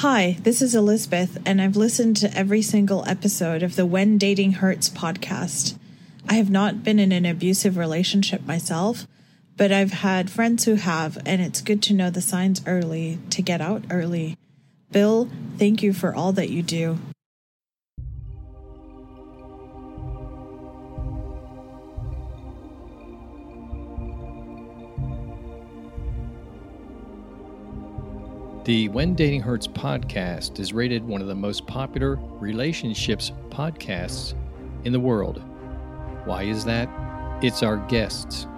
Hi, this is Elizabeth, and I've listened to every single episode of the When Dating Hurts podcast. I have not been in an abusive relationship myself, but I've had friends who have, and it's good to know the signs early to get out early. Bill, thank you for all that you do. The When Dating Hurts podcast is rated one of the most popular relationships podcasts in the world. Why is that? It's our guests.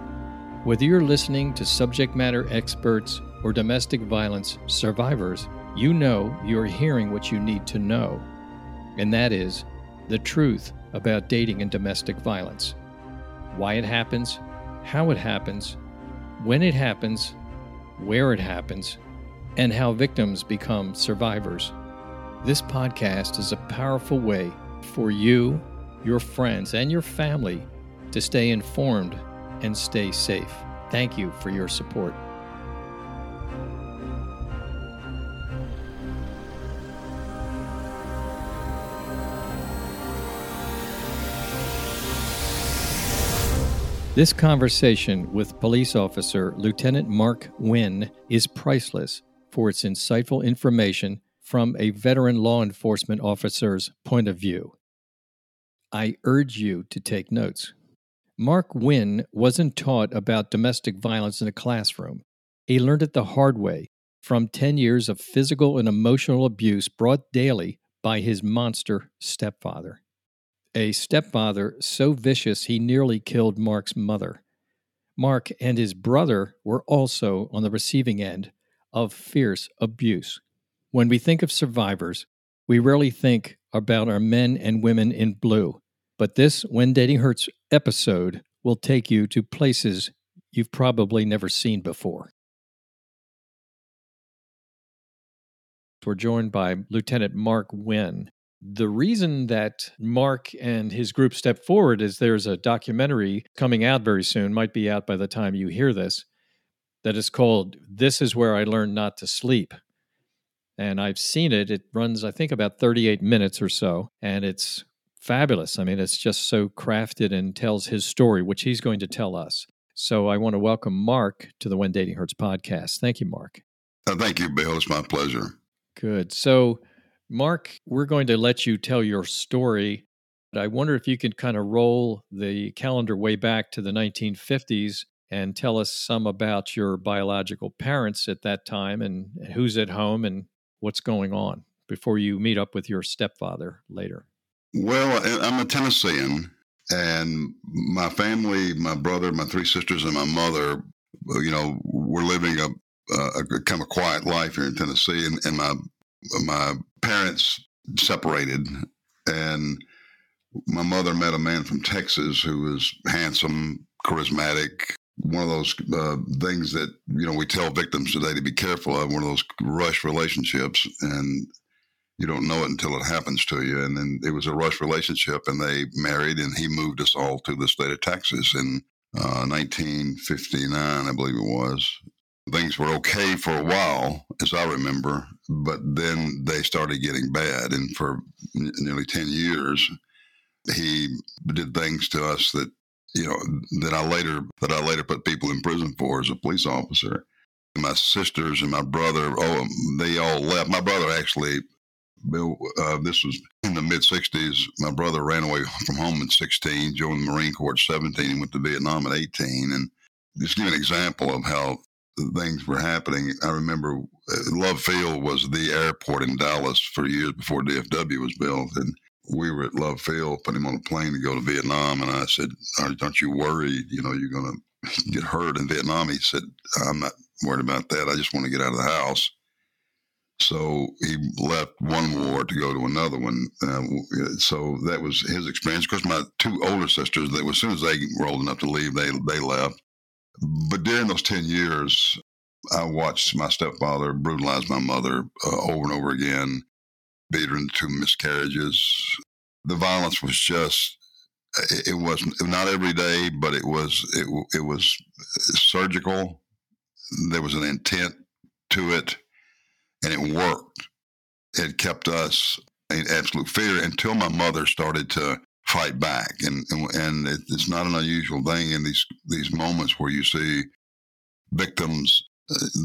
Whether you're listening to subject matter experts or domestic violence survivors, you know you're hearing what you need to know, and that is the truth about dating and domestic violence. Why it happens, how it happens, when it happens, where it happens, and how victims become survivors. This podcast is a powerful way for you, your friends, and your family to stay informed and stay safe. Thank you for your support. This conversation with police officer Lieutenant Mark Wynn is priceless for its insightful information from a veteran law enforcement officer's point of view. I urge you to take notes. Mark Wynn wasn't taught about domestic violence in a classroom. He learned it the hard way from 10 years of physical and emotional abuse brought daily by his monster stepfather. A stepfather so vicious he nearly killed Mark's mother. Mark and his brother were also on the receiving end of fierce abuse. When we think of survivors, we rarely think about our men and women in blue. But this When Dating Hurts episode will take you to places you've probably never seen before. We're joined by Lieutenant Mark Wynn. The reason that Mark and his group stepped forward is there's a documentary coming out very soon, might be out by the time you hear this, that is called This Is Where I Learned Not to Sleep. And I've seen it. It runs, I think, about 38 minutes or so. And it's fabulous. I mean, it's just so crafted and tells his story, which he's going to tell us. So I want to welcome Mark to the When Dating Hurts podcast. Thank you, Mark. Uh, thank you, Bill. It's my pleasure. Good. So, Mark, we're going to let you tell your story. I wonder if you could kind of roll the calendar way back to the 1950s and tell us some about your biological parents at that time and who's at home and what's going on before you meet up with your stepfather later. Well, I'm a Tennessean, and my family, my brother, my three sisters, and my mother, uh, you know, we're living a, uh, a kind of quiet life here in Tennessee, and, and my my parents separated, and my mother met a man from Texas who was handsome, charismatic, one of those uh, things that you know we tell victims today to be careful of one of those rush relationships and you don't know it until it happens to you. And then it was a rush relationship and they married and he moved us all to the state of texas in uh, 1959 i believe it was. Things were okay for a while as i remember but then they started getting bad. And for n- nearly 10 years he did things to us that you know that I later that I later put people in prison for as a police officer. My sisters and my brother, oh, they all left. My brother actually, Bill, uh, this was in the mid '60s. My brother ran away from home at 16, joined the Marine Corps at 17, and went to Vietnam at 18. And just give an example of how things were happening. I remember uh, Love Field was the airport in Dallas for years before DFW was built, and we were at Love Field, put him on a plane to go to Vietnam, and I said, "Aren't you worried? You know, you're going to get hurt in Vietnam?" He said, "I'm not worried about that. I just want to get out of the house." So he left one war to go to another one. Uh, so that was his experience. Of course, my two older sisters, that as soon as they were old enough to leave, they they left. But during those ten years, I watched my stepfather brutalize my mother uh, over and over again her into miscarriages. The violence was just it, wasn't not every day, but it was it, it was surgical. There was an intent to it, and it worked. it kept us in absolute fear until my mother started to fight back. And, and, and it, it's not an unusual thing in these, these moments where you see victims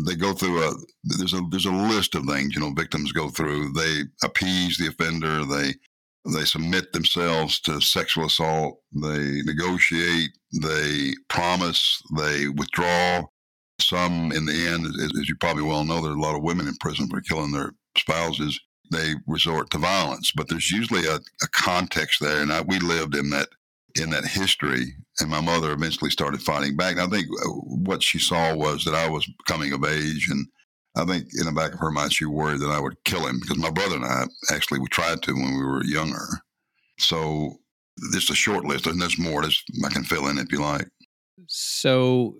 they go through a there's a there's a list of things you know victims go through. They appease the offender. They they submit themselves to sexual assault. They negotiate. They promise. They withdraw. Some in the end as, as you probably well know there are a lot of women in prison for killing their spouses. They resort to violence. But there's usually a, a context there. And I, we lived in that in that history. And my mother eventually started fighting back. And I think uh, what she saw was that I was coming of age. And I think in the back of her mind, she worried that I would kill him because my brother and I actually, we tried to when we were younger. So this is a short list, and there's more. There's, I can fill in if you like. So,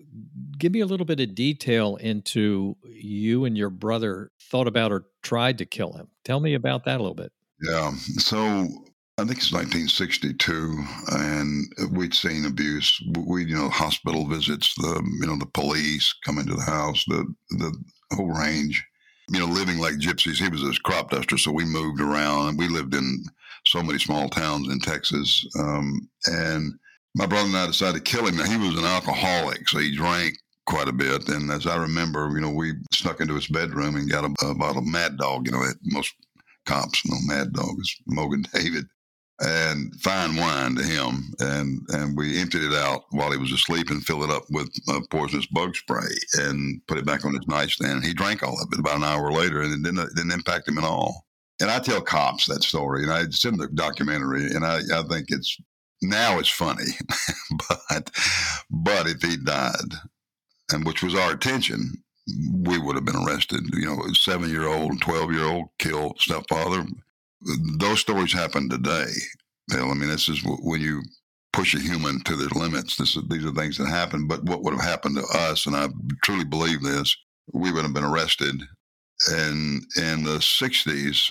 give me a little bit of detail into you and your brother thought about or tried to kill him. Tell me about that a little bit. Yeah. So, I think it's 1962, and we'd seen abuse. We, you know, hospital visits, the you know the police coming to the house, the the whole range. You know, living like gypsies. He was a crop duster, so we moved around, and we lived in so many small towns in Texas. Um, and my brother and I decided to kill him. Now he was an alcoholic, so he drank quite a bit. And as I remember, you know, we snuck into his bedroom and got a, a bottle of Mad Dog. You know, most cops know Mad Dog is Mogen David and fine wine to him, and and we emptied it out while he was asleep and filled it up with uh, poisonous bug spray and put it back on his nightstand. He drank all of it about an hour later, and it didn't it didn't impact him at all. And I tell cops that story, and I, in the documentary, and I, I think it's now it's funny, but but if he died, and which was our intention, we would have been arrested. You know, seven year old, twelve year old kill stepfather those stories happen today. Bill. I mean, this is when you push a human to their limits. This is, these are things that happen. But what would have happened to us, and I truly believe this, we would have been arrested. And in the 60s,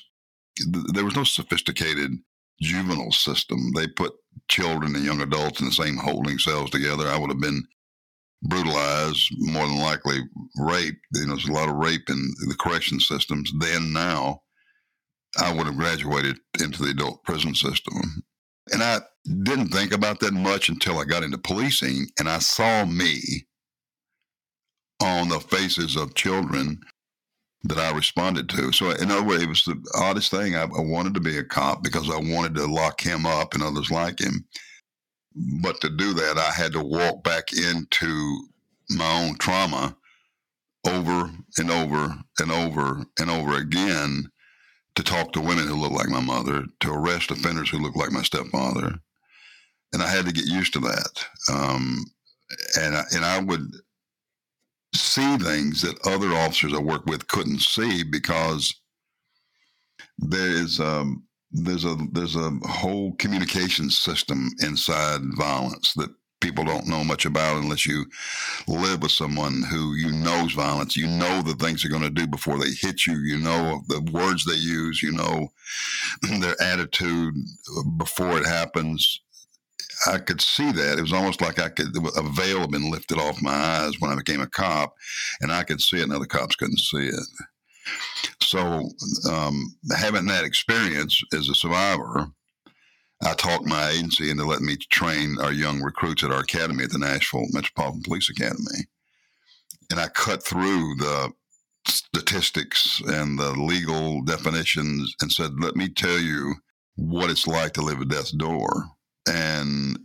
there was no sophisticated juvenile system. They put children and young adults in the same holding cells together. I would have been brutalized, more than likely raped. You know, there's a lot of rape in the correction systems then now. I would have graduated into the adult prison system. And I didn't think about that much until I got into policing and I saw me on the faces of children that I responded to. So, in other words, it was the oddest thing. I, I wanted to be a cop because I wanted to lock him up and others like him. But to do that, I had to walk back into my own trauma over and over and over and over again to talk to women who look like my mother, to arrest offenders who look like my stepfather, and I had to get used to that. Um, and I, and I would see things that other officers I work with couldn't see because there is um, there's a there's a whole communication system inside violence that people don't know much about unless you live with someone who you knows violence. You know the things they're going to do before they hit you. You know the words they use. You know their attitude before it happens. I could see that. It was almost like I could a veil had been lifted off my eyes when I became a cop, and I could see it, and other cops couldn't see it. So, um, having that experience as a survivor, I talked my agency into letting me train our young recruits at our academy at the Nashville Metropolitan Police Academy. And I cut through the statistics and the legal definitions and said, let me tell you what it's like to live at death's door. And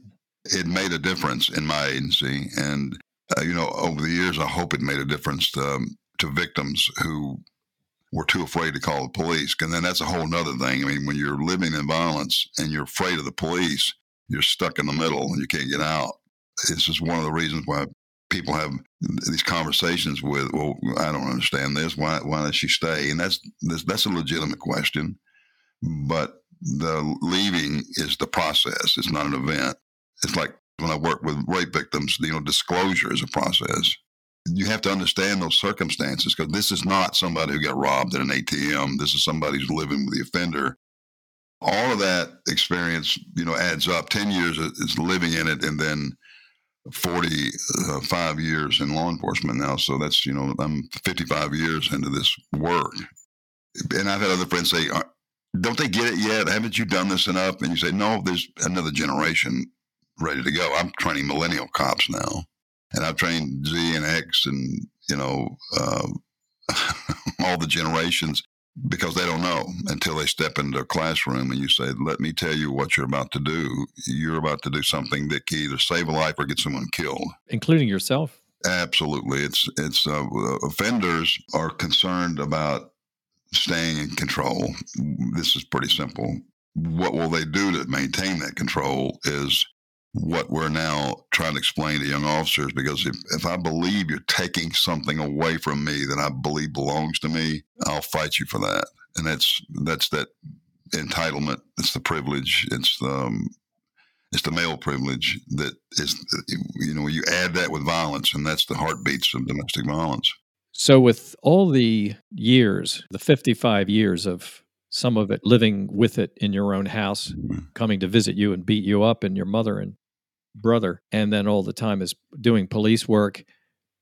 it made a difference in my agency. And, uh, you know, over the years, I hope it made a difference to, um, to victims who were too afraid to call the police. And then that's a whole nother thing. I mean, when you're living in violence and you're afraid of the police, you're stuck in the middle and you can't get out. This is one of the reasons why people have these conversations with, well, I don't understand this. Why, why does she stay? And that's, that's a legitimate question. But the leaving is the process. It's not an event. It's like when I work with rape victims, you know, disclosure is a process you have to understand those circumstances because this is not somebody who got robbed at an ATM. This is somebody who's living with the offender. All of that experience, you know, adds up. Ten years is living in it, and then forty-five uh, years in law enforcement now. So that's you know, I'm 55 years into this work, and I've had other friends say, "Don't they get it yet? Haven't you done this enough?" And you say, "No, there's another generation ready to go. I'm training millennial cops now, and I've trained Z and X, and you know, uh, all the generations." Because they don't know until they step into a classroom and you say, Let me tell you what you're about to do. You're about to do something that can either save a life or get someone killed. Including yourself? Absolutely. It's, it's, uh, offenders are concerned about staying in control. This is pretty simple. What will they do to maintain that control is what we're now trying to explain to young officers because if, if I believe you're taking something away from me that I believe belongs to me, I'll fight you for that. And that's that's that entitlement, it's the privilege, it's the um, it's the male privilege that is you know you add that with violence and that's the heartbeats of domestic violence. So, with all the years, the 55 years of some of it living with it in your own house, mm-hmm. coming to visit you and beat you up, and your mother and brother, and then all the time is doing police work.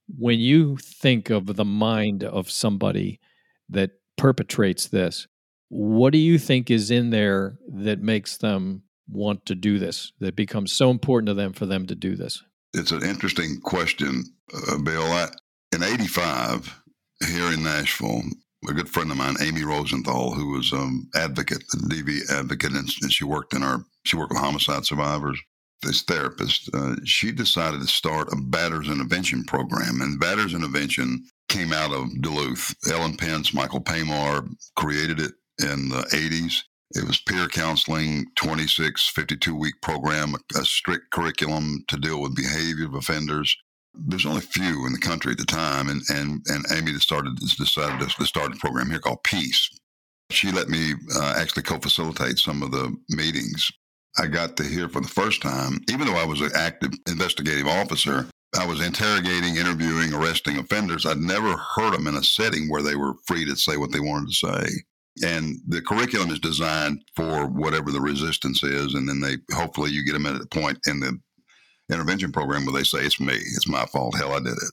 When you think of the mind of somebody that perpetrates this, what do you think is in there that makes them want to do this, that becomes so important to them for them to do this? It's an interesting question, uh, Bill. I, in 85, here in Nashville, a good friend of mine, Amy Rosenthal, who was an um, advocate, a DV advocate, and, and, she worked in our, she worked with homicide survivors. This therapist, uh, she decided to start a batters intervention program, and batters intervention came out of Duluth. Ellen Pence, Michael Paymar created it in the 80s. It was peer counseling, 26, 52 week program, a, strict curriculum to deal with behavior of offenders there's only a few in the country at the time, and and and Amy started decided to start a program here called Peace. She let me uh, actually co-facilitate some of the meetings. I got to hear for the first time, even though I was an active investigative officer, I was interrogating, interviewing, arresting offenders. I'd never heard them in a setting where they were free to say what they wanted to say. And the curriculum is designed for whatever the resistance is, and then they hopefully you get them at a point in the intervention program where they say, it's me, it's my fault, hell, I did it.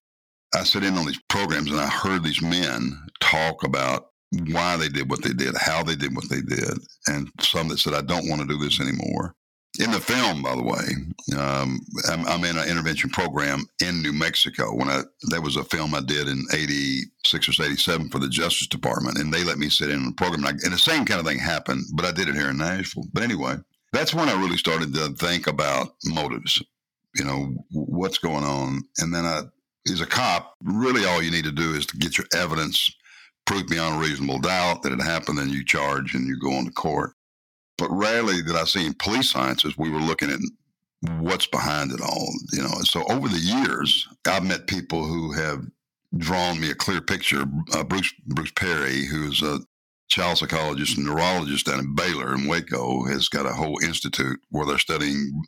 I sit in on these programs and I heard these men talk about why they did what they did, how they did what they did, and some that said, I don't want to do this anymore. In the film, by the way, um, I'm, I'm, in an intervention program in New Mexico. When I that was a film I did in '86 or '87 for the Justice Department, and they let me sit in the program. And, I, and the same kind of thing happened, but I did it here in Nashville. But anyway, that's when I really started to think about motives you know, what's going on. And then I, as a cop, really all you need to do is to get your evidence, prove beyond reasonable doubt that it happened, then you charge and you go on to court. But rarely did I see in police sciences, we were looking at what's behind it all, you know. So over the years, I've met people who have drawn me a clear picture. Uh, Bruce Bruce Perry, who's a child psychologist and neurologist down in Baylor in Waco, has got a whole institute where they're studying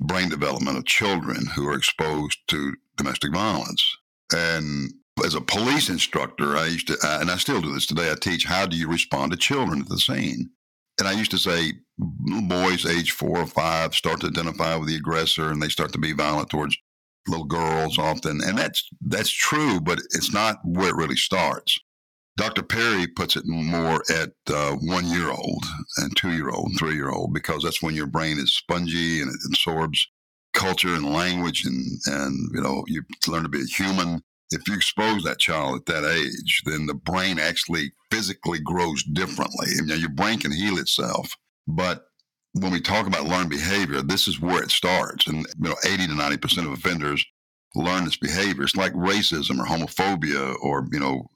brain development of children who are exposed to domestic violence. And as a police instructor, I used to, and I still do this today, I teach how do you respond to children at the scene. And I used to say, boys age four or five start to identify with the aggressor and they start to be violent towards little girls often. And that's, that's true, but it's not where it really starts. Dr. Perry puts it more at uh, one year old and two year old, and three year old, because that's when your brain is spongy and it absorbs culture and language and, and you know, you learn to be a human. If you expose that child at that age, then the brain actually physically grows differently. Mean, your brain can heal itself. But when we talk about learned behavior, this is where it starts. And you know, 80 to 90% of offenders learn this behavior. It's like racism or homophobia or, you know,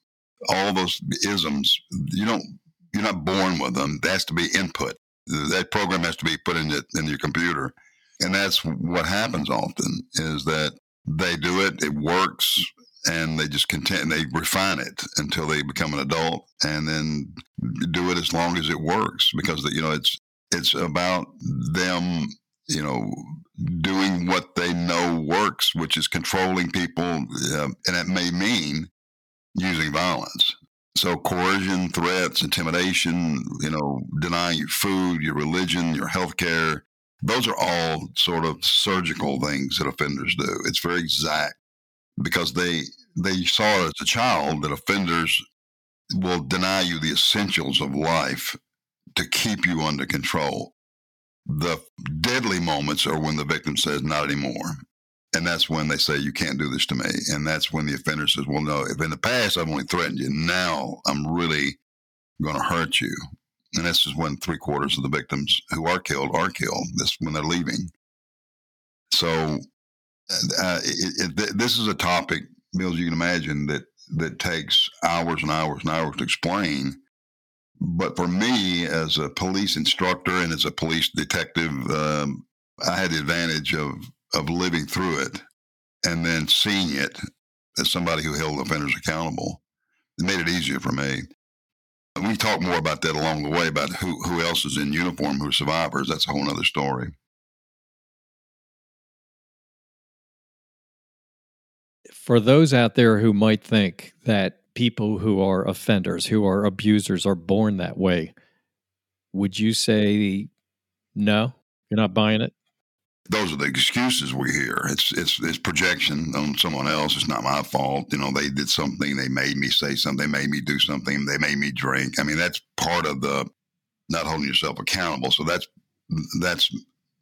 all those isms, you don't, you're not born with them. That has to be input. That program has to be put in, it, in your computer. And that's what happens often is that they do it, it works, and they just continue, they refine it until they become an adult and then do it as long as it works because, you know, it's, it's about them, you know, doing what they know works, which is controlling people. Uh, and it may mean using violence. So coercion, threats, intimidation, you know, denying you food, your religion, your health care, those are all sort of surgical things that offenders do. It's very exact because they they saw as a child that offenders will deny you the essentials of life to keep you under control. The deadly moments are when the victim says, Not anymore. And that's when they say, You can't do this to me. And that's when the offender says, Well, no, if in the past I've only threatened you, now I'm really going to hurt you. And this is when three quarters of the victims who are killed are killed. This when they're leaving. So uh, it, it, this is a topic, Bill, as you can imagine that that takes hours and hours and hours to explain. But for me, as a police instructor and as a police detective, um, I had the advantage of of living through it and then seeing it as somebody who held offenders accountable. It made it easier for me. We talk more about that along the way about who, who else is in uniform who survivors. That's a whole other story. For those out there who might think that people who are offenders, who are abusers, are born that way, would you say no? You're not buying it? those are the excuses we hear. It's it's it's projection on someone else. It's not my fault. You know, they did something. They made me say something. They made me do something. They made me drink. I mean, that's part of the not holding yourself accountable. So that's that's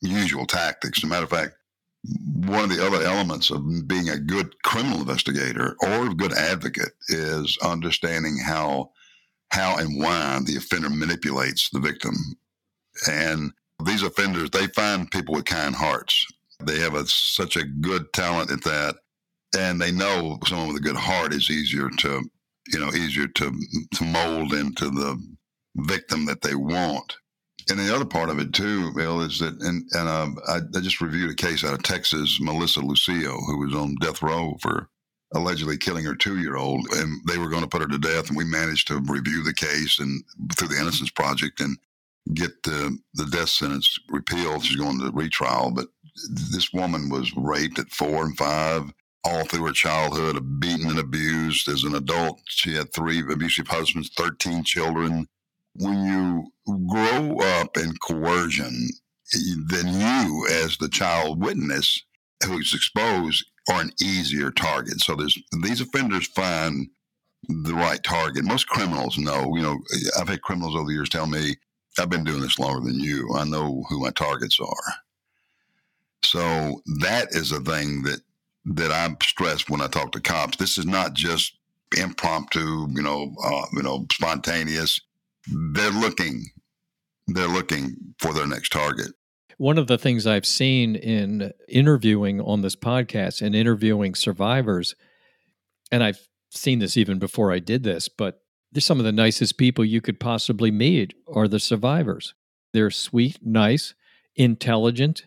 usual tactics. As a matter of fact, one of the other elements of being a good criminal investigator or a good advocate is understanding how how and why the offender manipulates the victim and these offenders, they find people with kind hearts. They have a, such a good talent at that. And they know someone with a good heart is easier to, you know, easier to, to mold into the victim that they want. And the other part of it too, Bill, is that, and, and uh, I, I just reviewed a case out of Texas, Melissa Lucio, who was on death row for allegedly killing her two year old. And they were going to put her to death. And we managed to review the case and through the Innocence Project. And get the, the death sentence repealed. She's going to retrial, but this woman was raped at four and five all through her childhood, beaten and abused. As an adult, she had three abusive husbands, 13 children. When you grow up in coercion, then you, as the child witness who's exposed, are an easier target. So there's these offenders find the right target. Most criminals know. You know, I've had criminals over the years tell me I've been doing this longer than you. I know who my targets are. So that is a thing that that I'm stressed when I talk to cops. This is not just impromptu, you know, uh, you know, spontaneous. They're looking, they're looking for their next target. One of the things I've seen in interviewing on this podcast and interviewing survivors, and I've seen this even before I did this, but they're some of the nicest people you could possibly meet are the survivors. They're sweet, nice, intelligent,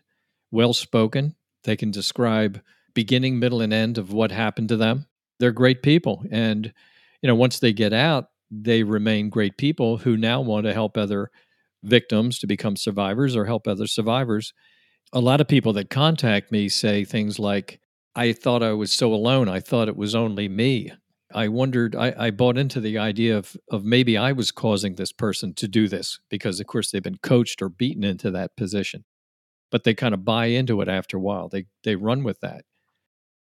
well spoken. They can describe beginning, middle, and end of what happened to them. They're great people. And, you know, once they get out, they remain great people who now want to help other victims to become survivors or help other survivors. A lot of people that contact me say things like, I thought I was so alone. I thought it was only me. I wondered, I, I bought into the idea of, of maybe I was causing this person to do this because, of course, they've been coached or beaten into that position. But they kind of buy into it after a while. They, they run with that.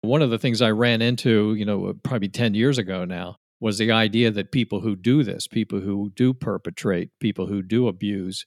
One of the things I ran into, you know, probably 10 years ago now, was the idea that people who do this, people who do perpetrate, people who do abuse,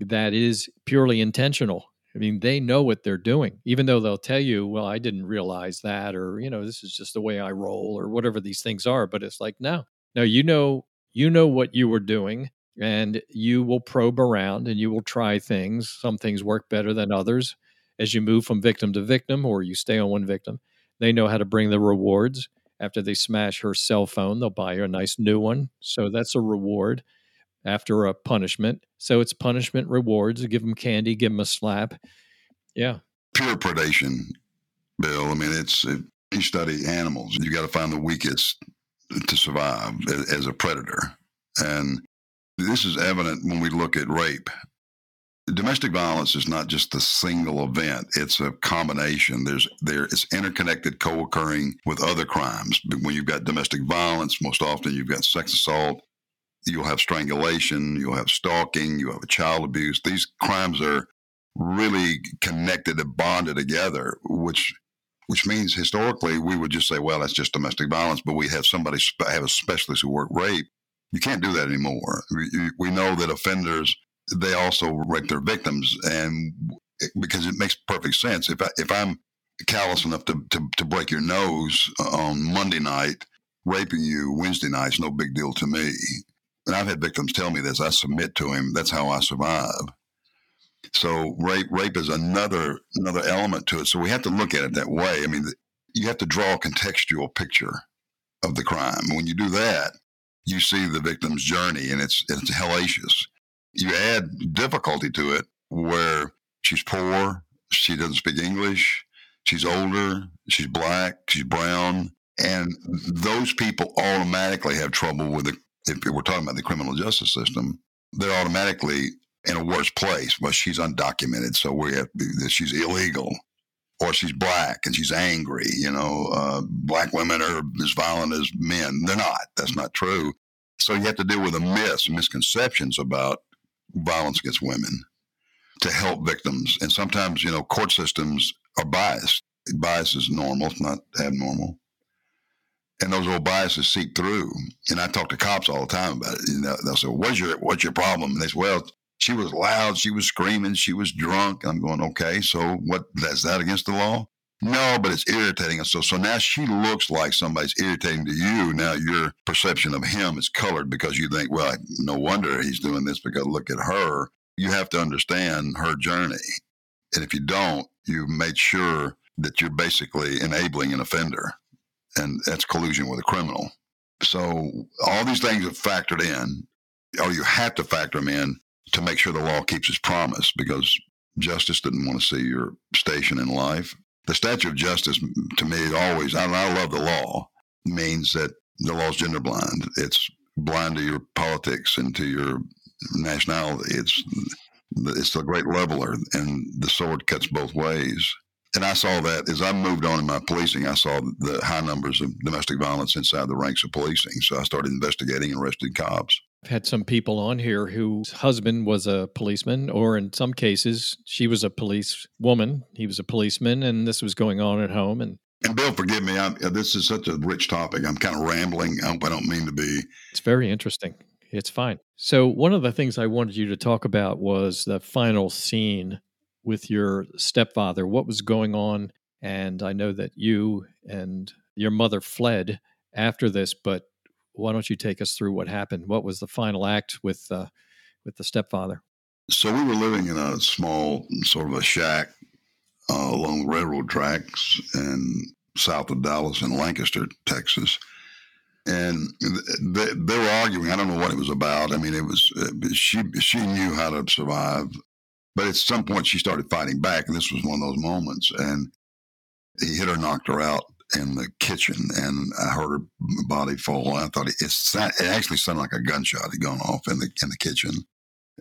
that is purely intentional I mean, they know what they're doing, even though they'll tell you, well, I didn't realize that, or, you know, this is just the way I roll, or whatever these things are. But it's like, no, no, you know, you know what you were doing, and you will probe around and you will try things. Some things work better than others as you move from victim to victim, or you stay on one victim. They know how to bring the rewards. After they smash her cell phone, they'll buy her a nice new one. So that's a reward after a punishment. So it's punishment rewards. Give them candy, give them a slap. Yeah. Pure predation, Bill. I mean, it's it, you study animals. You got to find the weakest to survive as a predator, and this is evident when we look at rape. Domestic violence is not just a single event; it's a combination. There's there it's interconnected, co-occurring with other crimes. When you've got domestic violence, most often you've got sex assault, you'll have strangulation, you'll have stalking, you have a child abuse. These crimes are really connected and bonded together, which which means historically we would just say, well, that's just domestic violence, but we have somebody have a specialist who work rape. You can't do that anymore. We know that offenders they also rape their victims, and because it makes perfect sense. If I, if I'm callous enough to, to, to break your nose on Monday night, raping you Wednesday night is no big deal to me. And I've had victims tell me this. I submit to him. That's how I survive. So rape rape is another another element to it. So we have to look at it that way. I mean, you have to draw a contextual picture of the crime. When you do that, you see the victim's journey, and it's it's hellacious. You add difficulty to it where she's poor, she doesn't speak English, she's older, she's black, she's brown, and those people automatically have trouble with the. If we're talking about the criminal justice system, they're automatically in a worse place. But she's undocumented, so we have she's illegal, or she's black and she's angry. You know, uh, black women are as violent as men. They're not. That's not true. So you have to deal with the myths misconceptions about violence against women to help victims. And sometimes, you know, court systems are biased. Bias is normal, it's not abnormal. And those old biases seep through. And I talk to cops all the time about it. You know, they'll say, What's your what's your problem? And they say, Well, she was loud, she was screaming, she was drunk. I'm going, Okay, so what is that against the law? No, but it's irritating. And So so now she looks like somebody's irritating to you. Now your perception of him is colored because you think, well, no wonder he's doing this because look at her you have to understand her journey. And if you don't, you've made sure that you're basically enabling an offender, and that's collusion with a criminal. So all these things are factored in, or you have to factor them in to make sure the law keeps its promise because justice didn't want to see your station in life. The statute of justice, to me, always, I, I love the law, means that the law is gender blind. It's blind to your politics and to your nationality. It's it's a great leveler, and the sword cuts both ways. And I saw that as I moved on in my policing, I saw the high numbers of domestic violence inside the ranks of policing. So I started investigating and arrested cops. Had some people on here whose husband was a policeman, or in some cases, she was a police woman. He was a policeman, and this was going on at home. And and Bill, forgive me. I, uh, this is such a rich topic. I'm kind of rambling. I, hope I don't mean to be. It's very interesting. It's fine. So, one of the things I wanted you to talk about was the final scene with your stepfather. What was going on? And I know that you and your mother fled after this, but why don't you take us through what happened? What was the final act with uh, with the stepfather? So we were living in a small sort of a shack uh, along railroad tracks and south of Dallas in Lancaster, Texas and they, they, were arguing. I don't know what it was about. I mean, it was uh, she she knew how to survive, but at some point she started fighting back, and this was one of those moments. And he hit her, knocked her out in the kitchen, and I heard her body fall. I thought it, it actually sounded like a gunshot had gone off in the in the kitchen.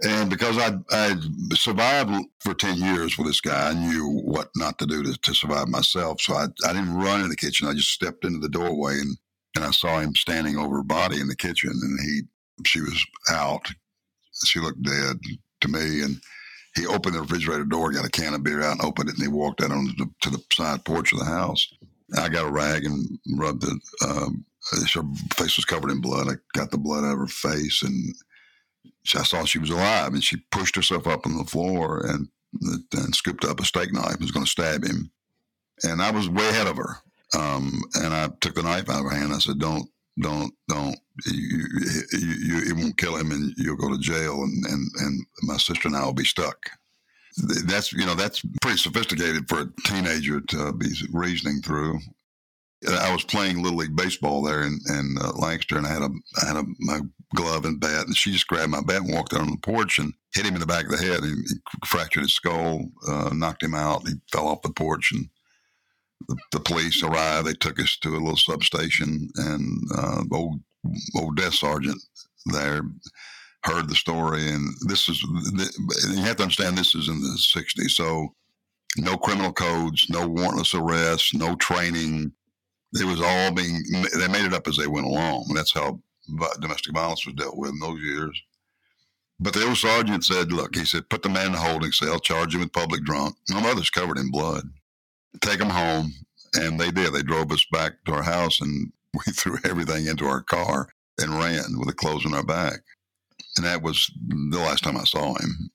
And because I I survived for ten years with this guy, I knew what not to do to, to survive myself. So I I didn't run in the kitchen. I just stepped into the doorway and and I saw him standing over her body in the kitchen, and he she was out. She looked dead to me, and he opened the refrigerator door, got a can of beer out, and opened it, and he walked out onto the, to the side porch of the house. I got a rag and rubbed it. Um, her face was covered in blood. I got the blood out of her face, and I saw she was alive. And she pushed herself up on the floor and and scooped up a steak knife and was going to stab him. And I was way ahead of her. Um, and I took the knife out of her hand. I said, "Don't, don't, don't. You, you, you, it won't kill him, and you'll go to jail, and, and and my sister and I will be stuck." That's you know that's pretty sophisticated for a teenager to be reasoning through. I was playing little league baseball there in, in uh, Lancaster, and I had a I had a my glove and bat, and she just grabbed my bat and walked out on the porch and hit him in the back of the head. He, he fractured his skull, uh, knocked him out. He fell off the porch, and the, the, police arrived. They took us to a little substation, and uh, old old desk sergeant there heard the story. And this is you have to understand this is in the '60s, so no criminal codes, no warrantless arrests, no training. It was all being they made it up as they went along. That's how domestic violence was dealt with in those years. But the old sergeant said, "Look," he said, "put the man in the holding cell, charge him with public drunk. My mother's covered in blood." take him home. And they did. They drove us back to our house and we threw everything into our car. and ran with the clothes on our back. And that was the last time I saw him.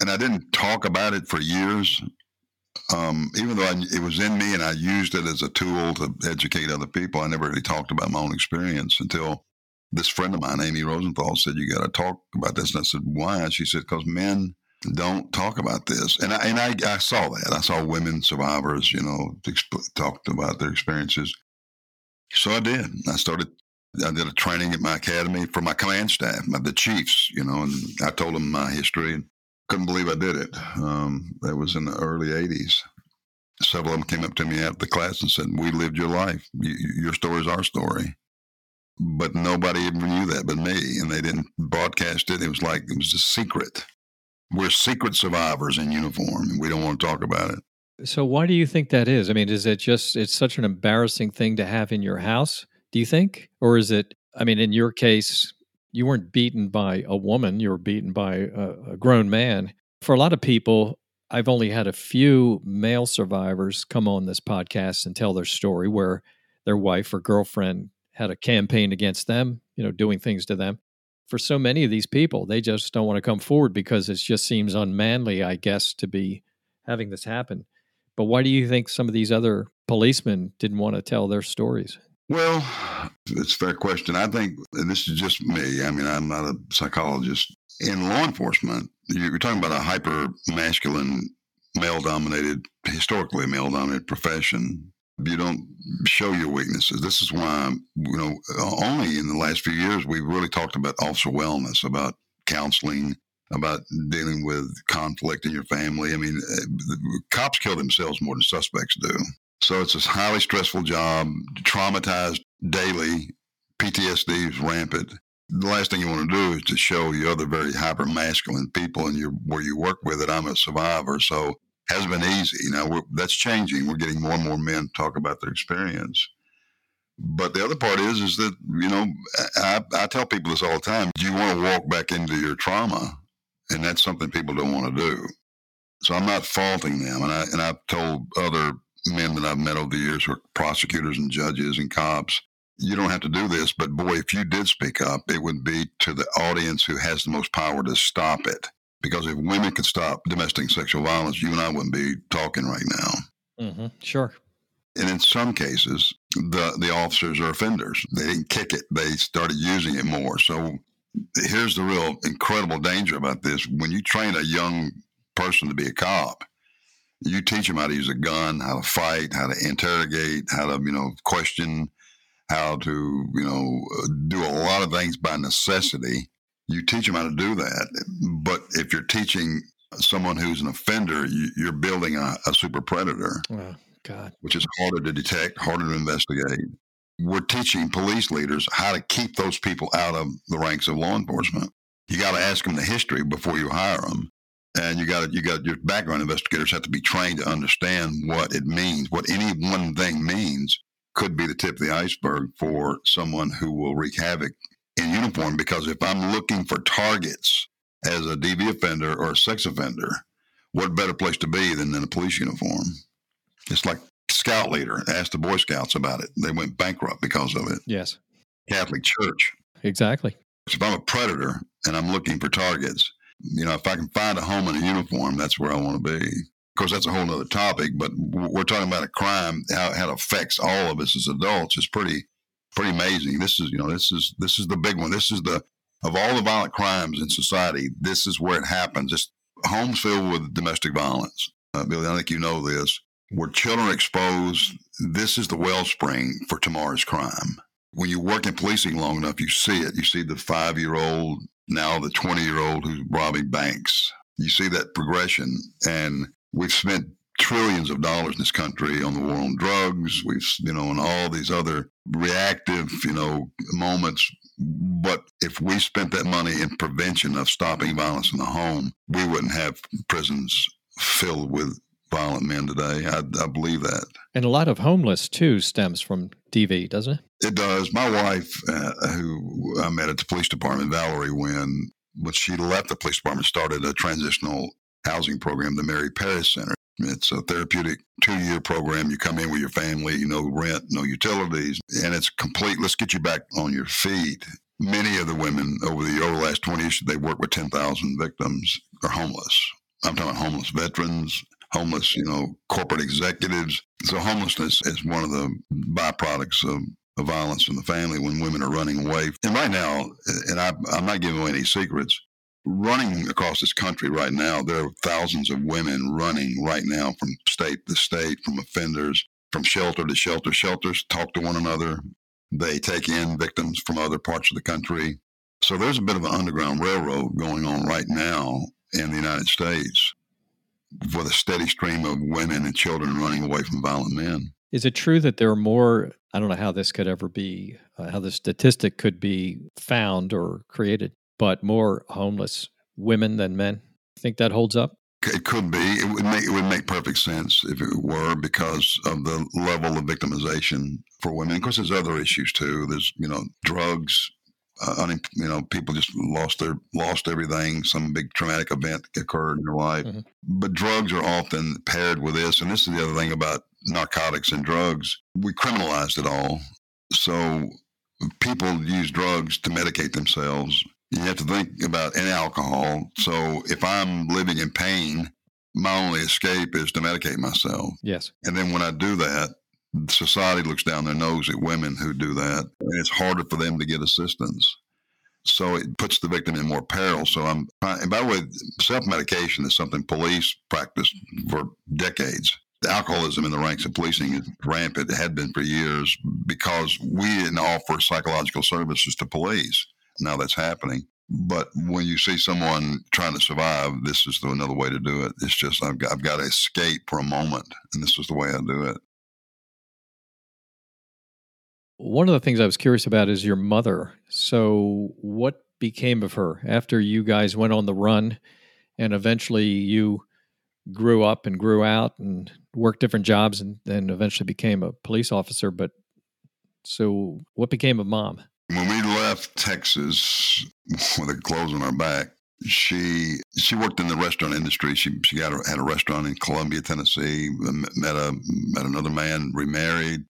And I didn't talk about it for years, um, even though I, it was in me and I used it as a tool to educate other people. I never really talked about my own experience until this friend of mine, Amy Rosenthal, said, You got to talk about this. And I said, Why? She said, Because men don't talk about this. And I, and I, I saw that. I saw women survivors, you know, exp- talked about their experiences. So I did. I started, I did a training at my academy for my command staff, my, the chiefs, you know, and I told them my history and couldn't believe I did it. Um, that was in the early 80s. Several of them came up to me after the class and said, We lived your life. You, your story is our story but nobody even knew that but me and they didn't broadcast it it was like it was a secret we're secret survivors in uniform and we don't want to talk about it. So why do you think that is? I mean, is it just it's such an embarrassing thing to have in your house, do you think? Or is it I mean, in your case, you weren't beaten by a woman, you were beaten by a, a grown man. For a lot of people, I've only had a few male survivors come on this podcast and tell their story where their wife or girlfriend had a campaign against them, you know, doing things to them for so many of these people, they just don't want to come forward because it just seems unmanly, I guess, to be having this happen. But why do you think some of these other policemen didn't want to tell their stories? Well, it's a fair question. I think this is just me. I mean, I'm not a psychologist. In law enforcement, you're talking about a hyper masculine, male dominated, historically male dominated profession you don't show your weaknesses. This is why, you know, only in the last few years we've really talked about officer wellness, about counseling, about dealing with conflict in your family. I mean, uh, cops kill themselves more than suspects do. So it's a highly stressful job, traumatized daily. PTSD is rampant. The last thing you want to do is to show the other very hyper masculine people and where you work with that I'm a survivor. So hasn't been easy. Now that's changing. We're getting more and more men talk about their experience. But the other part is, is that you know, I, I tell people this all the time. Do you want to walk back into your trauma? And that's something people don't want to do. So I'm not faulting them. And I and I've told other men that I've met over the years who are prosecutors and judges and cops, you don't have to do this. But boy, if you did speak up, it would be to the audience who has the most power to stop it. Because if women could stop domestic sexual violence, you and I wouldn't be talking right now. Mm-hmm. Sure. And in some cases, the the officers are offenders. They didn't kick it; they started using it more. So here's the real incredible danger about this: when you train a young person to be a cop, you teach them how to use a gun, how to fight, how to interrogate, how to you know question, how to you know do a lot of things by necessity you teach them how to do that. But if you're teaching someone who's an offender, you, are building a, a, super predator. Oh, God. Which is harder to detect, harder to investigate. We're teaching police leaders how to keep those people out of the ranks of law enforcement. You got to ask them the history before you hire them. And you got you got your background investigators have to be trained to understand what it means, what any one thing means could be the tip of the iceberg for someone who will wreak havoc in uniform because if I'm looking for targets as a DV offender or a sex offender, what better place to be than in a police uniform? It's like scout leader. Ask the Boy Scouts about it. They went bankrupt because of it. Yes. Catholic Church. Exactly. If I'm a predator and I'm looking for targets, you know, if I can find a home in a uniform, that's where I want to be. Of course, that's a whole other topic, but we're talking about a crime, how, how it affects all of us as adults is pretty pretty amazing. This is, you know, this is this is the big one. This is the of all the violent crimes in society. This is where it happens. Just homes filled with domestic violence. Uh, Billy, I think you know this. Where children are exposed, this is the wellspring for tomorrow's crime. When you work in policing long enough, you see it. You see the five year old, now the 20 year old who's robbing banks. You see that progression. And we've spent trillions of dollars in this country on the war on drugs. We've, you know, and all these other reactive, you know, moments. But if we spent that money in prevention of stopping violence in the home, we wouldn't have prisons filled with violent men today. I, I believe that. And a lot of homeless too stems from DV, doesn't it? It does. My wife, uh, who I met at the police department, Valerie Wynn, when she left the police department, started a transitional housing program, the Mary Parrish Center. It's a therapeutic two year program. You come in with your family, you know rent, no utilities, and it's complete. Let's get you back on your feet. many of the women over the, over the last 20 years, they work with 10,000 victims are homeless. I'm talking about homeless veterans, homeless, you know, corporate executives. So homelessness is one of the byproducts of, of violence in the family when women are running away. And right now, and I, I'm not giving away any secrets, running across this country right now, there are thousands of women running right now from state to state, from offenders, from shelter to shelter. Shelters talk to one another. They take in victims from other parts of the country. So there's a bit of an underground railroad going on right now in the United States for the steady stream of women and children running away from violent men. Is it true that there are more? I don't know how this could ever be, uh, how the statistic could be found or created, but more homeless women than men. Think that holds up? It could be. It would make it would make perfect sense if it were because of the level of victimization for women. Of course, there's other issues too. There's you know drugs. Uh, you know, people just lost their lost everything. Some big traumatic event occurred in their life. Mm-hmm. But drugs are often paired with this, and this is the other thing about narcotics and drugs. We criminalized it all, so people use drugs to medicate themselves you have to think about and alcohol. So if I'm living in pain, my only escape is to medicate myself. Yes. And then when I do that, society looks down their nose at women who do that, and it's harder for them to get assistance. So it puts the victim in more peril. So I'm, and by the way, self medication is something police practice for decades. Alcoholism in the ranks of policing is rampant. It had been for years because we didn't offer psychological services to police now that's happening. But when you see someone trying to survive, this is the, another way to do it. It's just I've got, I've got to escape for a moment, and this is the way I do it. One of the things I was curious about is your mother. So, what became of her after you guys went on the run, and eventually you grew up and grew out and worked different jobs, and then eventually became a police officer? But so, what became of mom? When we left Texas with the clothes on our back, she she worked in the restaurant industry. She she got a, had a restaurant in Columbia, Tennessee. Met a met another man, remarried,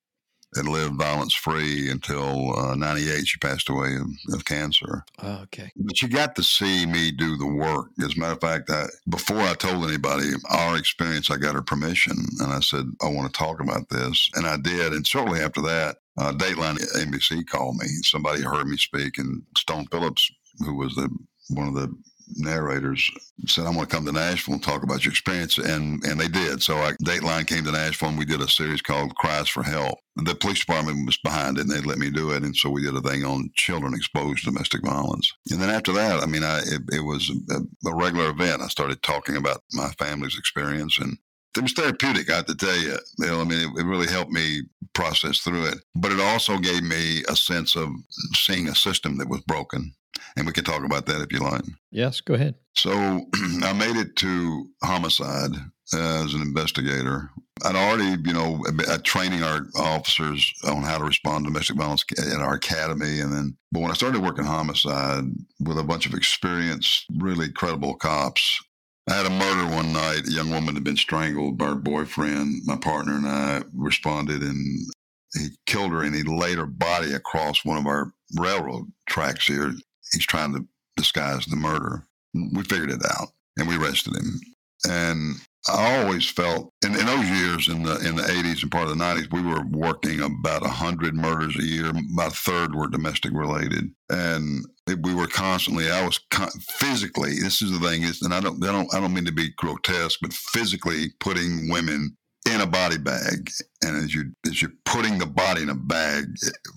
and lived violence free until uh, 98. She passed away of, of cancer. Oh, okay. But she got to see me do the work. As a matter of fact, I, before I told anybody our experience, I got her permission and I said, I want to talk about this. And I did. And shortly after that, uh, Dateline NBC called me. Somebody heard me speak, and Stone Phillips, who was the one of the narrators said, I want to come to Nashville and talk about your experience. And and they did. So I, Dateline came to Nashville and we did a series called Cries for Help. The police department was behind it and they let me do it. And so we did a thing on children exposed to domestic violence. And then after that, I mean, I, it, it was a, a regular event. I started talking about my family's experience and it was therapeutic, I have to tell you. you know, I mean, it, it, really helped me process through it. But it also gave me a sense of seeing a system that was broken and we can talk about that if you like. Yes, go ahead. So I made it to homicide as an investigator. I'd already, you know, training our officers on how to respond to domestic violence at our academy, and then, but when I started working homicide with a bunch of experienced, really credible cops, I had a murder one night. A young woman had been strangled by her boyfriend. My partner and I responded, and he killed her, and he laid her body across one of our railroad tracks here he's trying to disguise the murder. We figured it out and we arrested him. And I always felt in, in those years in the in the 80s and part of the 90s, we were working about 100 murders a year. About a third were domestic related. And it, we were constantly, I was con- physically, this is the thing is, and I don't, I don't, I don't mean to be grotesque, but physically putting women in a body bag. And as you as you're putting the body in a bag,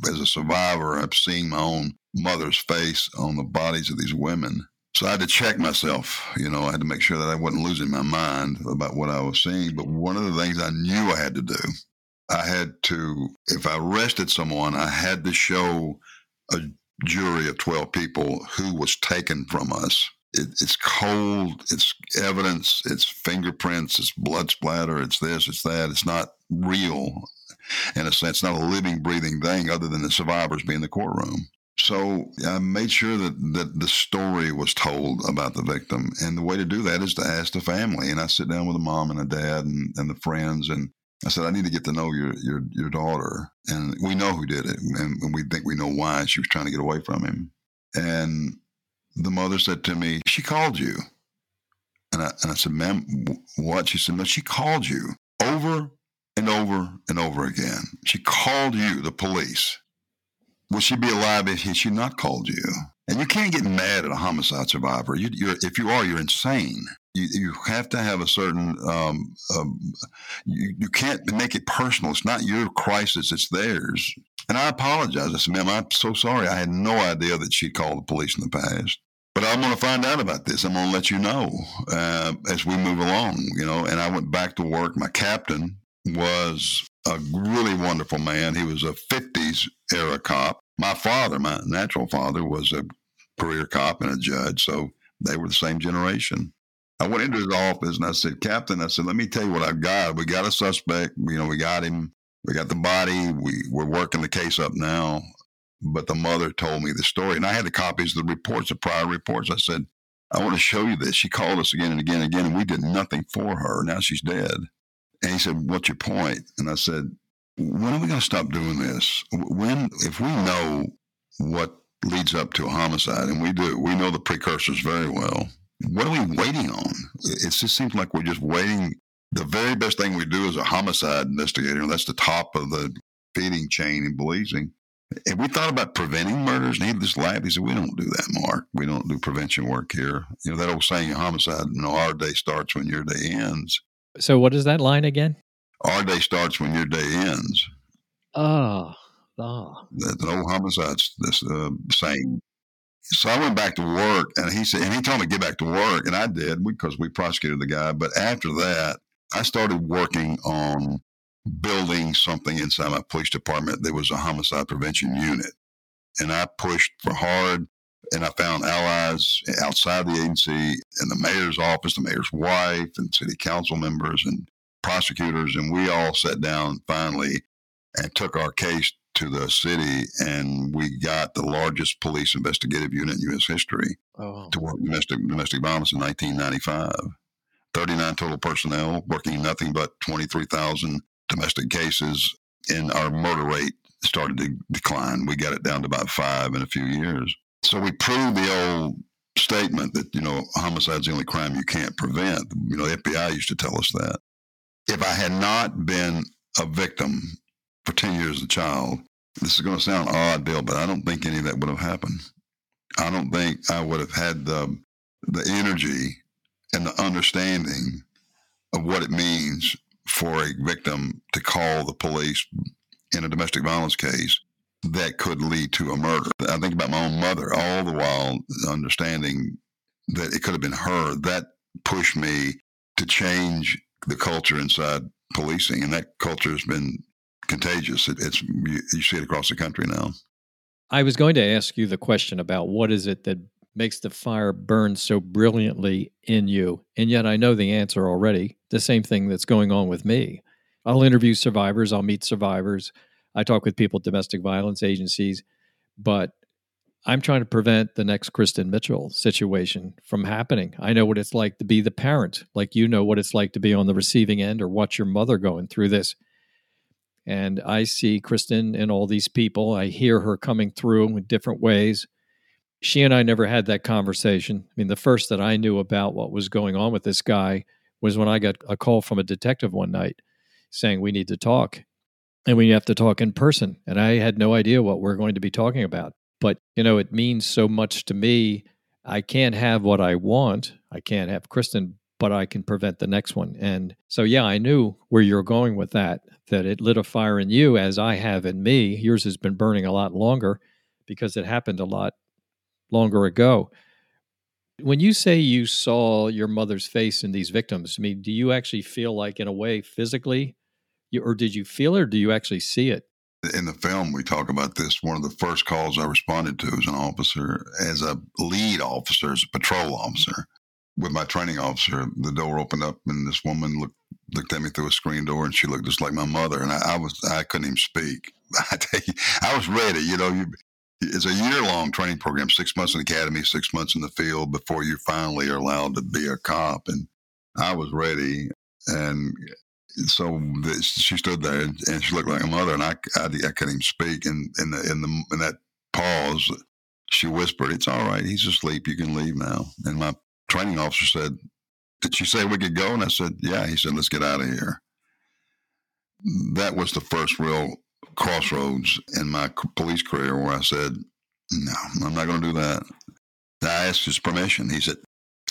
as a survivor, I've seen my own mother's face on the bodies of these women. So I had to check myself. You know, I had to make sure that I wasn't losing my mind about what I was seeing. But one of the things I knew I had to do, I had to, if I arrested someone, I had to show a jury of 12 people who was taken from us. It, it's cold, it's evidence, it's fingerprints, it's blood splatter, it's this, it's that. It's not real in a sense, not a living, breathing thing other than the survivors being in the courtroom. So I made sure that, that the story was told about the victim. And the way to do that is to ask the family. And I sit down with the mom and the dad and, and the friends and I said, I need to get to know your, your, your daughter. And we know who did it. And, and we think we know why she was trying to get away from him. And the mother said to me, She called you. And I, and I said, Ma'am, what? She said, No, she called you over and over and over again. She called you, the police. Would she be alive if she not called you? And you can't get mad at a homicide survivor. You, if you are, you're insane. You, you have to have a certain, um, um, you, you can't make it personal. It's not your crisis, it's theirs. And I apologize. I said, ma'am, I'm so sorry. I had no idea that she called the police in the past. But I'm going to find out about this. I'm going to let you know uh, as we move along, you know. And I went back to work. My captain was a really wonderful man. He was a 50s era cop. My father, my natural father, was a career cop and a judge. So they were the same generation. I went into his office and I said, Captain, I said, let me tell you what I've got. We got a suspect. You know, we got him. We got the body. We, we're working the case up now. But the mother told me the story. And I had the copies of the reports, the prior reports. I said, I want to show you this. She called us again and again and again, and we did nothing for her. Now she's dead. And he said, What's your point? And I said, When are we going to stop doing this? When, if we know what leads up to a homicide, and we do, we know the precursors very well what are we waiting on? It just seems like we're just waiting. The very best thing we do as a homicide investigator, that's the top of the feeding chain in policing. And we thought about preventing murders, and he just laughed. He said, "We don't do that, Mark. We don't do prevention work here." You know that old saying, "Homicide, you know, our day starts when your day ends." So, what is that line again? Our day starts when your day ends. Oh, oh. That's an old homicide this uh, saying. So I went back to work, and he said, and he told me to get back to work, and I did because we prosecuted the guy. But after that, I started working on building something inside my police department. There was a homicide prevention unit, and I pushed for hard. And I found allies outside the agency in the mayor's office, the mayor's wife, and city council members and prosecutors. And we all sat down finally and took our case to the city, and we got the largest police investigative unit in U.S. history oh. to work domestic domestic violence in 1995. 39 total personnel working nothing but 23,000 domestic cases, and our murder rate started to decline. We got it down to about five in a few years. So we proved the old statement that you know homicide's the only crime you can't prevent. You know, the FBI used to tell us that. If I had not been a victim for 10 years as a child, this is going to sound odd, Bill, but I don't think any of that would have happened. I don't think I would have had the the energy and the understanding of what it means for a victim to call the police in a domestic violence case that could lead to a murder. I think about my own mother, all the while understanding that it could have been her. That pushed me to change the culture inside policing, and that culture has been contagious. It, it's you, you see it across the country now. I was going to ask you the question about what is it that makes the fire burn so brilliantly in you, and yet I know the answer already. The same thing that's going on with me. I'll interview survivors. I'll meet survivors. I talk with people at domestic violence agencies, but I'm trying to prevent the next Kristen Mitchell situation from happening. I know what it's like to be the parent, like you know what it's like to be on the receiving end or watch your mother going through this. And I see Kristen and all these people. I hear her coming through in different ways. She and I never had that conversation. I mean, the first that I knew about what was going on with this guy was when I got a call from a detective one night saying, We need to talk and we have to talk in person. And I had no idea what we're going to be talking about. But, you know, it means so much to me. I can't have what I want. I can't have Kristen but I can prevent the next one. And so, yeah, I knew where you're going with that, that it lit a fire in you as I have in me. Yours has been burning a lot longer because it happened a lot longer ago. When you say you saw your mother's face in these victims, I mean, do you actually feel like, in a way, physically, you, or did you feel it, or do you actually see it? In the film, we talk about this. One of the first calls I responded to as an officer, as a lead officer, as a patrol officer, with my training officer, the door opened up and this woman looked looked at me through a screen door and she looked just like my mother and I, I was I couldn't even speak. I you, I was ready. You know, you, it's a year long training program, six months in the academy, six months in the field before you finally are allowed to be a cop. And I was ready. And so she stood there and, and, she looked like a mother, and I, I, I couldn't even speak. And in the in the in that pause, she whispered, It's all right. He's asleep. You can leave now. And my training officer said, Did she say we could go? And I said, Yeah. He said, Let's get out of here. That was the first real crossroads in my police career where I said, No, I'm not going to do that. I asked his permission. He said,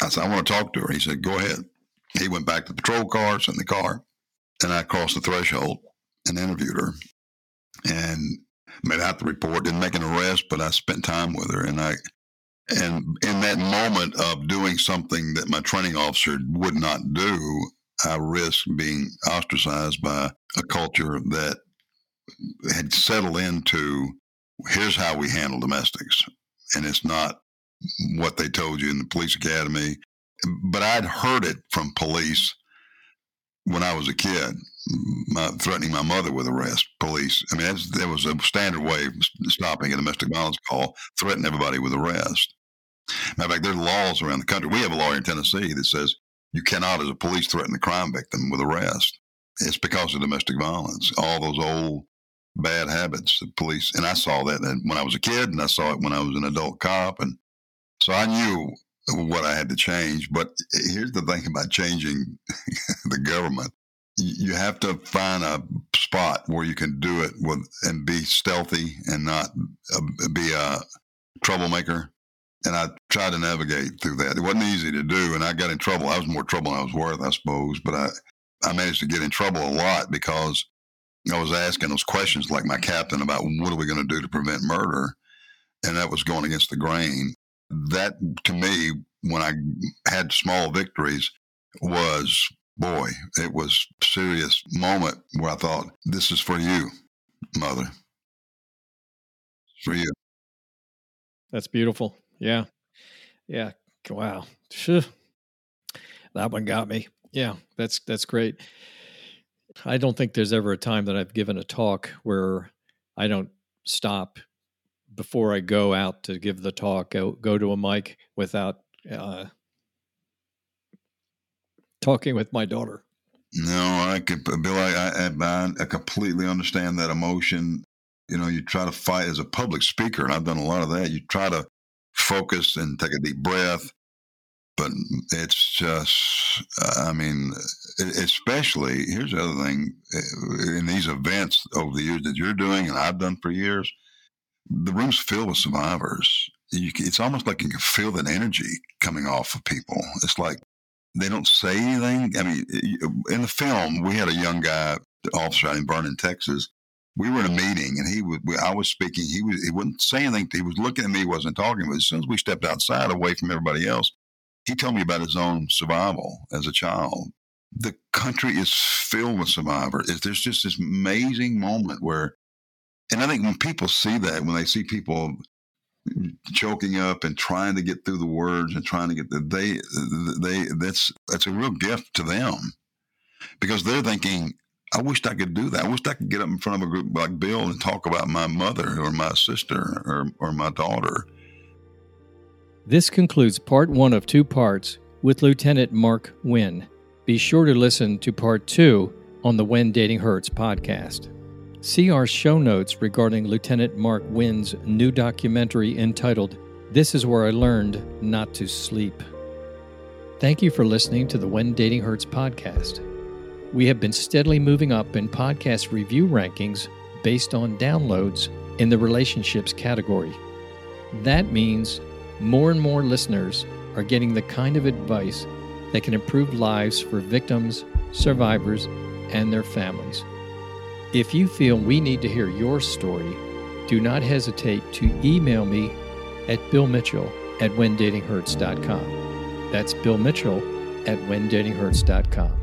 I said, I want to talk to her. He said, Go ahead. He went back to the patrol car, in the car, and I crossed the threshold and interviewed her. And made out the report, didn't make an arrest, but I spent time with her. And I and in that moment of doing something that my training officer would not do, I risked being ostracized by a culture that had settled into here's how we handle domestics. And it's not what they told you in the police academy. But I'd heard it from police when I was a kid, my, threatening my mother with arrest, police. I mean, that was a standard way of stopping a domestic violence call, threaten everybody with arrest. Matter of fact, there's laws around the country. We have a law in Tennessee that says you cannot, as a police, threaten a crime victim with arrest. It's because of domestic violence. All those old bad habits of police, and I saw that when I was a kid, and I saw it when I was an adult cop, and so I knew what I had to change. But here's the thing about changing the government. You have to find a spot where you can do it with and be stealthy and not uh, be a troublemaker. And I tried to navigate through that. It wasn't easy to do, and I got in trouble. I was more trouble than I was worth, I suppose. But I, I managed to get in trouble a lot because I was asking those questions like my captain about what are we going to do to prevent murder, and that was going against the grain. That to me when I had small victories was boy, it was serious moment where I thought, this is for you, mother. For you. That's beautiful. Yeah. Yeah. Wow. That one got me. Yeah, that's that's great. I don't think there's ever a time that I've given a talk where I don't stop before I go out to give the talk, go, go to a mic without uh, talking with my daughter. No, I could, Bill. I, I, I completely understand that emotion. You know, you try to fight as a public speaker, and I've done a lot of that. You try to focus and take a deep breath, but it's just, I mean, especially here's the other thing in these events over the years that you're doing, and I've done for years, the room's filled with survivors you, it's almost like you can feel that energy coming off of people. It's like they don't say anything. I mean, in the film, we had a young guy, officer in Vernon, Texas. We were in a meeting, and he was. I was speaking. He was. He wouldn't say anything. He was looking at me. He wasn't talking. But as soon as we stepped outside, away from everybody else, he told me about his own survival as a child. The country is filled with survivors. There's just this amazing moment where, and I think when people see that, when they see people choking up and trying to get through the words and trying to get the they they that's that's a real gift to them because they're thinking I wish I could do that. I wish I could get up in front of a group like Bill and talk about my mother or my sister or, or my daughter. This concludes part one of two parts with Lieutenant Mark Wynn. Be sure to listen to part two on the When Dating Hurts podcast. See our show notes regarding Lieutenant Mark Wynn's new documentary entitled This Is Where I Learned Not to Sleep. Thank you for listening to the When Dating Hurts podcast. We have been steadily moving up in podcast review rankings based on downloads in the relationships category. That means more and more listeners are getting the kind of advice that can improve lives for victims, survivors, and their families. If you feel we need to hear your story, do not hesitate to email me at billmitchell at whendatinghurts.com. That's Bill Mitchell at whendatinghurts.com.